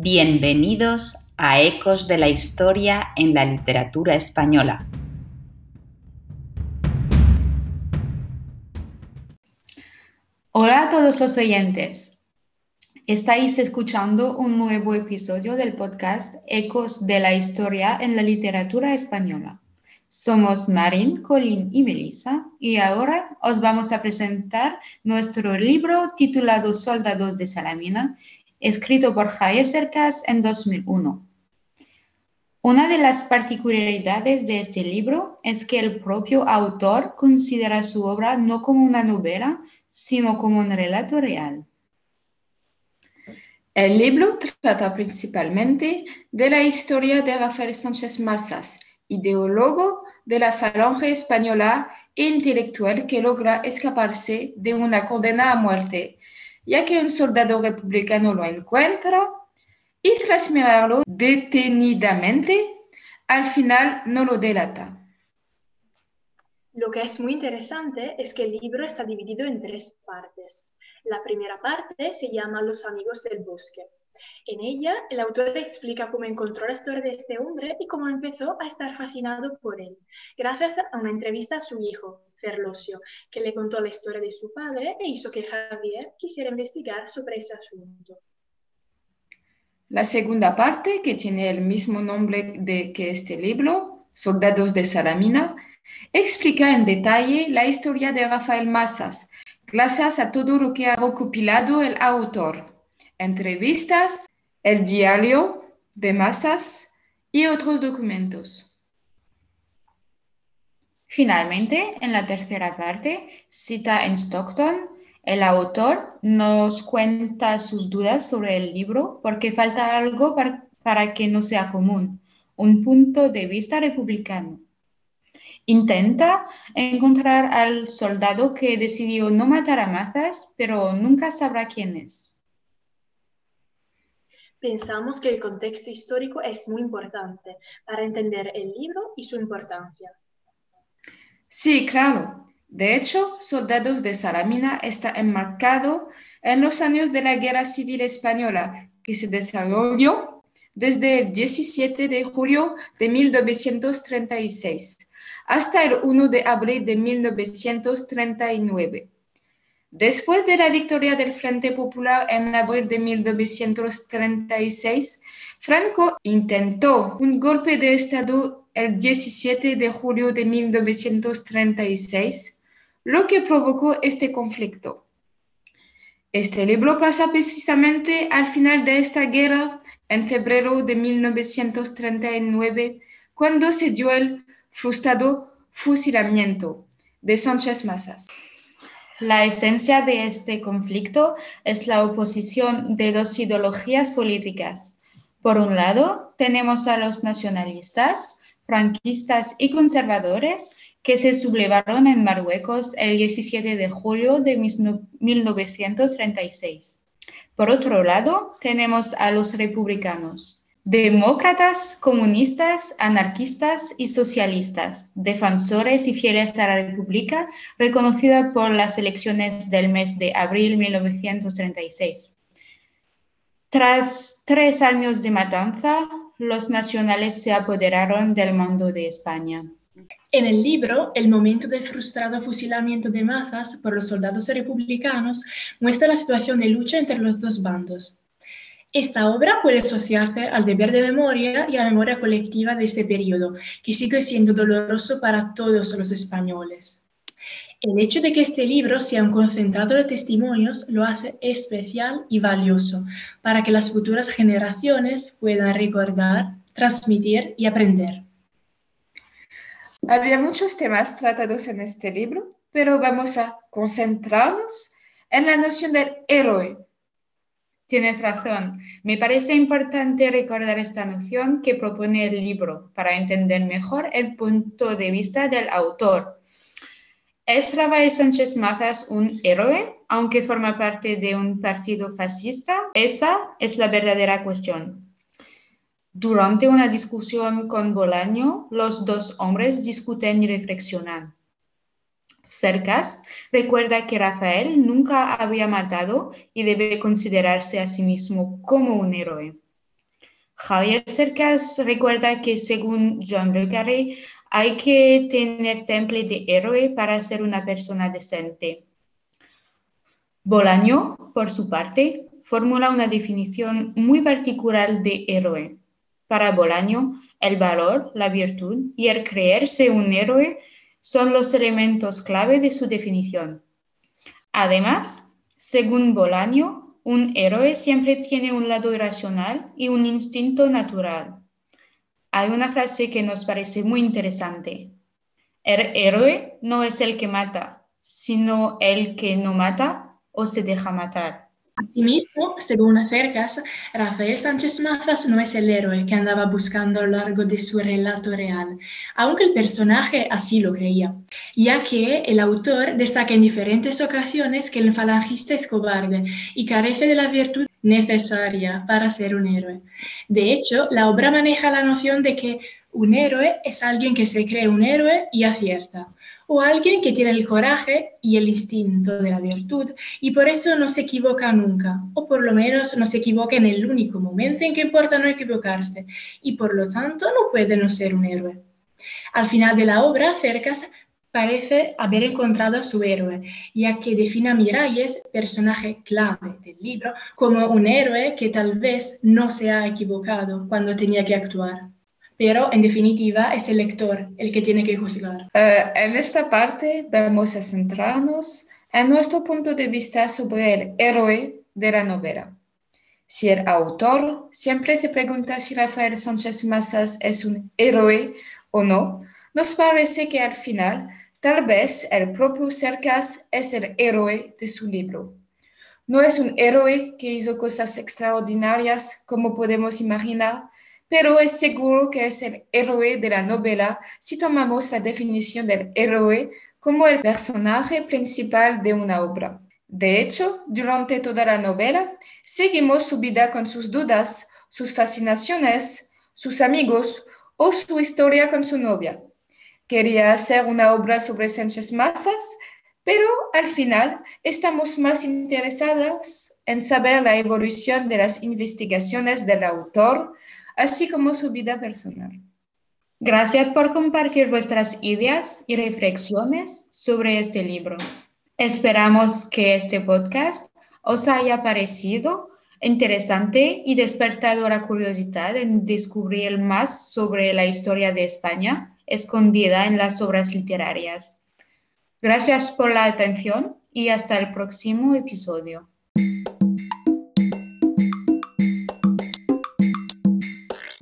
Bienvenidos a Ecos de la Historia en la Literatura Española. Hola a todos los oyentes. Estáis escuchando un nuevo episodio del podcast Ecos de la Historia en la Literatura Española. Somos Marín, Colin y Melissa y ahora os vamos a presentar nuestro libro titulado Soldados de Salamina escrito por Javier Cercas en 2001. Una de las particularidades de este libro es que el propio autor considera su obra no como una novela, sino como un relato real. El libro trata principalmente de la historia de Rafael Sánchez Mazas, ideólogo de la falange española e intelectual que logra escaparse de una condena a muerte ya que un soldado republicano lo encuentra y tras mirarlo detenidamente, al final no lo delata. Lo que es muy interesante es que el libro está dividido en tres partes. La primera parte se llama Los amigos del bosque. En ella, el autor explica cómo encontró la historia de este hombre y cómo empezó a estar fascinado por él, gracias a una entrevista a su hijo, Ferlosio, que le contó la historia de su padre e hizo que Javier quisiera investigar sobre ese asunto. La segunda parte, que tiene el mismo nombre de que este libro, Soldados de Salamina, explica en detalle la historia de Rafael Mazas, gracias a todo lo que ha recopilado el autor, entrevistas, el diario de Mazas y otros documentos. Finalmente, en la tercera parte, cita en Stockton, el autor nos cuenta sus dudas sobre el libro porque falta algo para, que no sea común, un punto de vista republicano. Intenta encontrar al soldado que decidió no matar a Mazas, pero nunca sabrá quién es. Pensamos que el contexto histórico es muy importante para entender el libro y su importancia. Sí, claro. De hecho, Soldados de Salamina está enmarcado en los años de la Guerra Civil Española, que se desarrolló desde el 17 de julio de 1936 hasta el 1 de abril de 1939. Después de la victoria del Frente Popular en abril de 1936, Franco intentó un golpe de Estado el 17 de julio de 1936, lo que provocó este conflicto. Este libro pasa precisamente al final de esta guerra, en febrero de 1939, cuando se dio el frustrado fusilamiento de Sánchez Mazas. La esencia de este conflicto es la oposición de dos ideologías políticas. Por un lado, tenemos a los nacionalistas, franquistas y conservadores que se sublevaron en Marruecos el 17 de julio de 1936. Por otro lado, tenemos a los republicanos, demócratas, comunistas, anarquistas y socialistas, defensores y fieles a la República, reconocida por las elecciones del mes de abril de 1936. Tras tres años de matanza, los nacionales se apoderaron del mando de España. En el libro, el momento del frustrado fusilamiento de Mazas por los soldados republicanos muestra la situación de lucha entre los dos bandos. Esta obra puede asociarse al deber de memoria y a la memoria colectiva de este periodo, que sigue siendo doloroso para todos los españoles. El hecho de que este libro sea un concentrado de testimonios lo hace especial y valioso para que las futuras generaciones puedan recordar, transmitir y aprender. Había muchos temas tratados en este libro, pero vamos a concentrarnos en la noción del héroe. Tienes razón. Me parece importante recordar esta noción que propone el libro para entender mejor el punto de vista del autor ¿Es Rafael Sánchez Mazas un héroe, aunque forma parte de un partido fascista? Esa es la verdadera cuestión. Durante una discusión con Bolaño, los dos hombres discuten y reflexionan. Cercas recuerda que Rafael nunca había matado y debe considerarse a sí mismo como un héroe. Javier Cercas recuerda que según John Le Carré, hay que tener temple de héroe para ser una persona decente. Bolaño, por su parte, formula una definición muy particular de héroe. Para Bolaño, el valor, la virtud y el creerse un héroe son los elementos clave de su definición. Además, según Bolaño, un héroe siempre tiene un lado irracional y un instinto natural. Hay una frase que nos parece muy interesante. El héroe no es el que mata, sino el que no mata o se deja matar. Asimismo, según Cercas, Rafael Sánchez Mazas no es el héroe que andaba buscando a lo largo de su relato real, aunque el personaje así lo creía, ya que el autor destaca en diferentes ocasiones que el falangista es cobarde y carece de la virtud necesaria para ser un héroe. De hecho, la obra maneja la noción de que un héroe es alguien que se cree un héroe y acierta, o alguien que tiene el coraje y el instinto de la virtud y por eso no se equivoca nunca, o por lo menos no se equivoca en el único momento en que importa no equivocarse, y por lo tanto no puede no ser un héroe. Al final de la obra, Cercas parece haber encontrado a su héroe, ya que define a Miralles, personaje clave del libro, como un héroe que tal vez no se ha equivocado cuando tenía que actuar pero en definitiva es el lector el que tiene que juzgar. Eh, en esta parte vamos a centrarnos en nuestro punto de vista sobre el héroe de la novela. Si el autor siempre se pregunta si Rafael Sánchez Mazas es un héroe o no, nos parece que al final tal vez el propio Cercas es el héroe de su libro. No es un héroe que hizo cosas extraordinarias como podemos imaginar, pero es seguro que es el héroe de la novela si tomamos la definición del héroe como el personaje principal de una obra. De hecho, durante toda la novela, seguimos su vida con sus dudas, sus fascinaciones, sus amigos o su historia con su novia. Quería hacer una obra sobre Sánchez Mazas, pero al final estamos más interesadas en saber la evolución de las investigaciones del autor, así como su vida personal. Gracias por compartir vuestras ideas y reflexiones sobre este libro. Esperamos que este podcast os haya parecido interesante y despertado la curiosidad en descubrir más sobre la historia de España escondida en las obras literarias. Gracias por la atención y hasta el próximo episodio.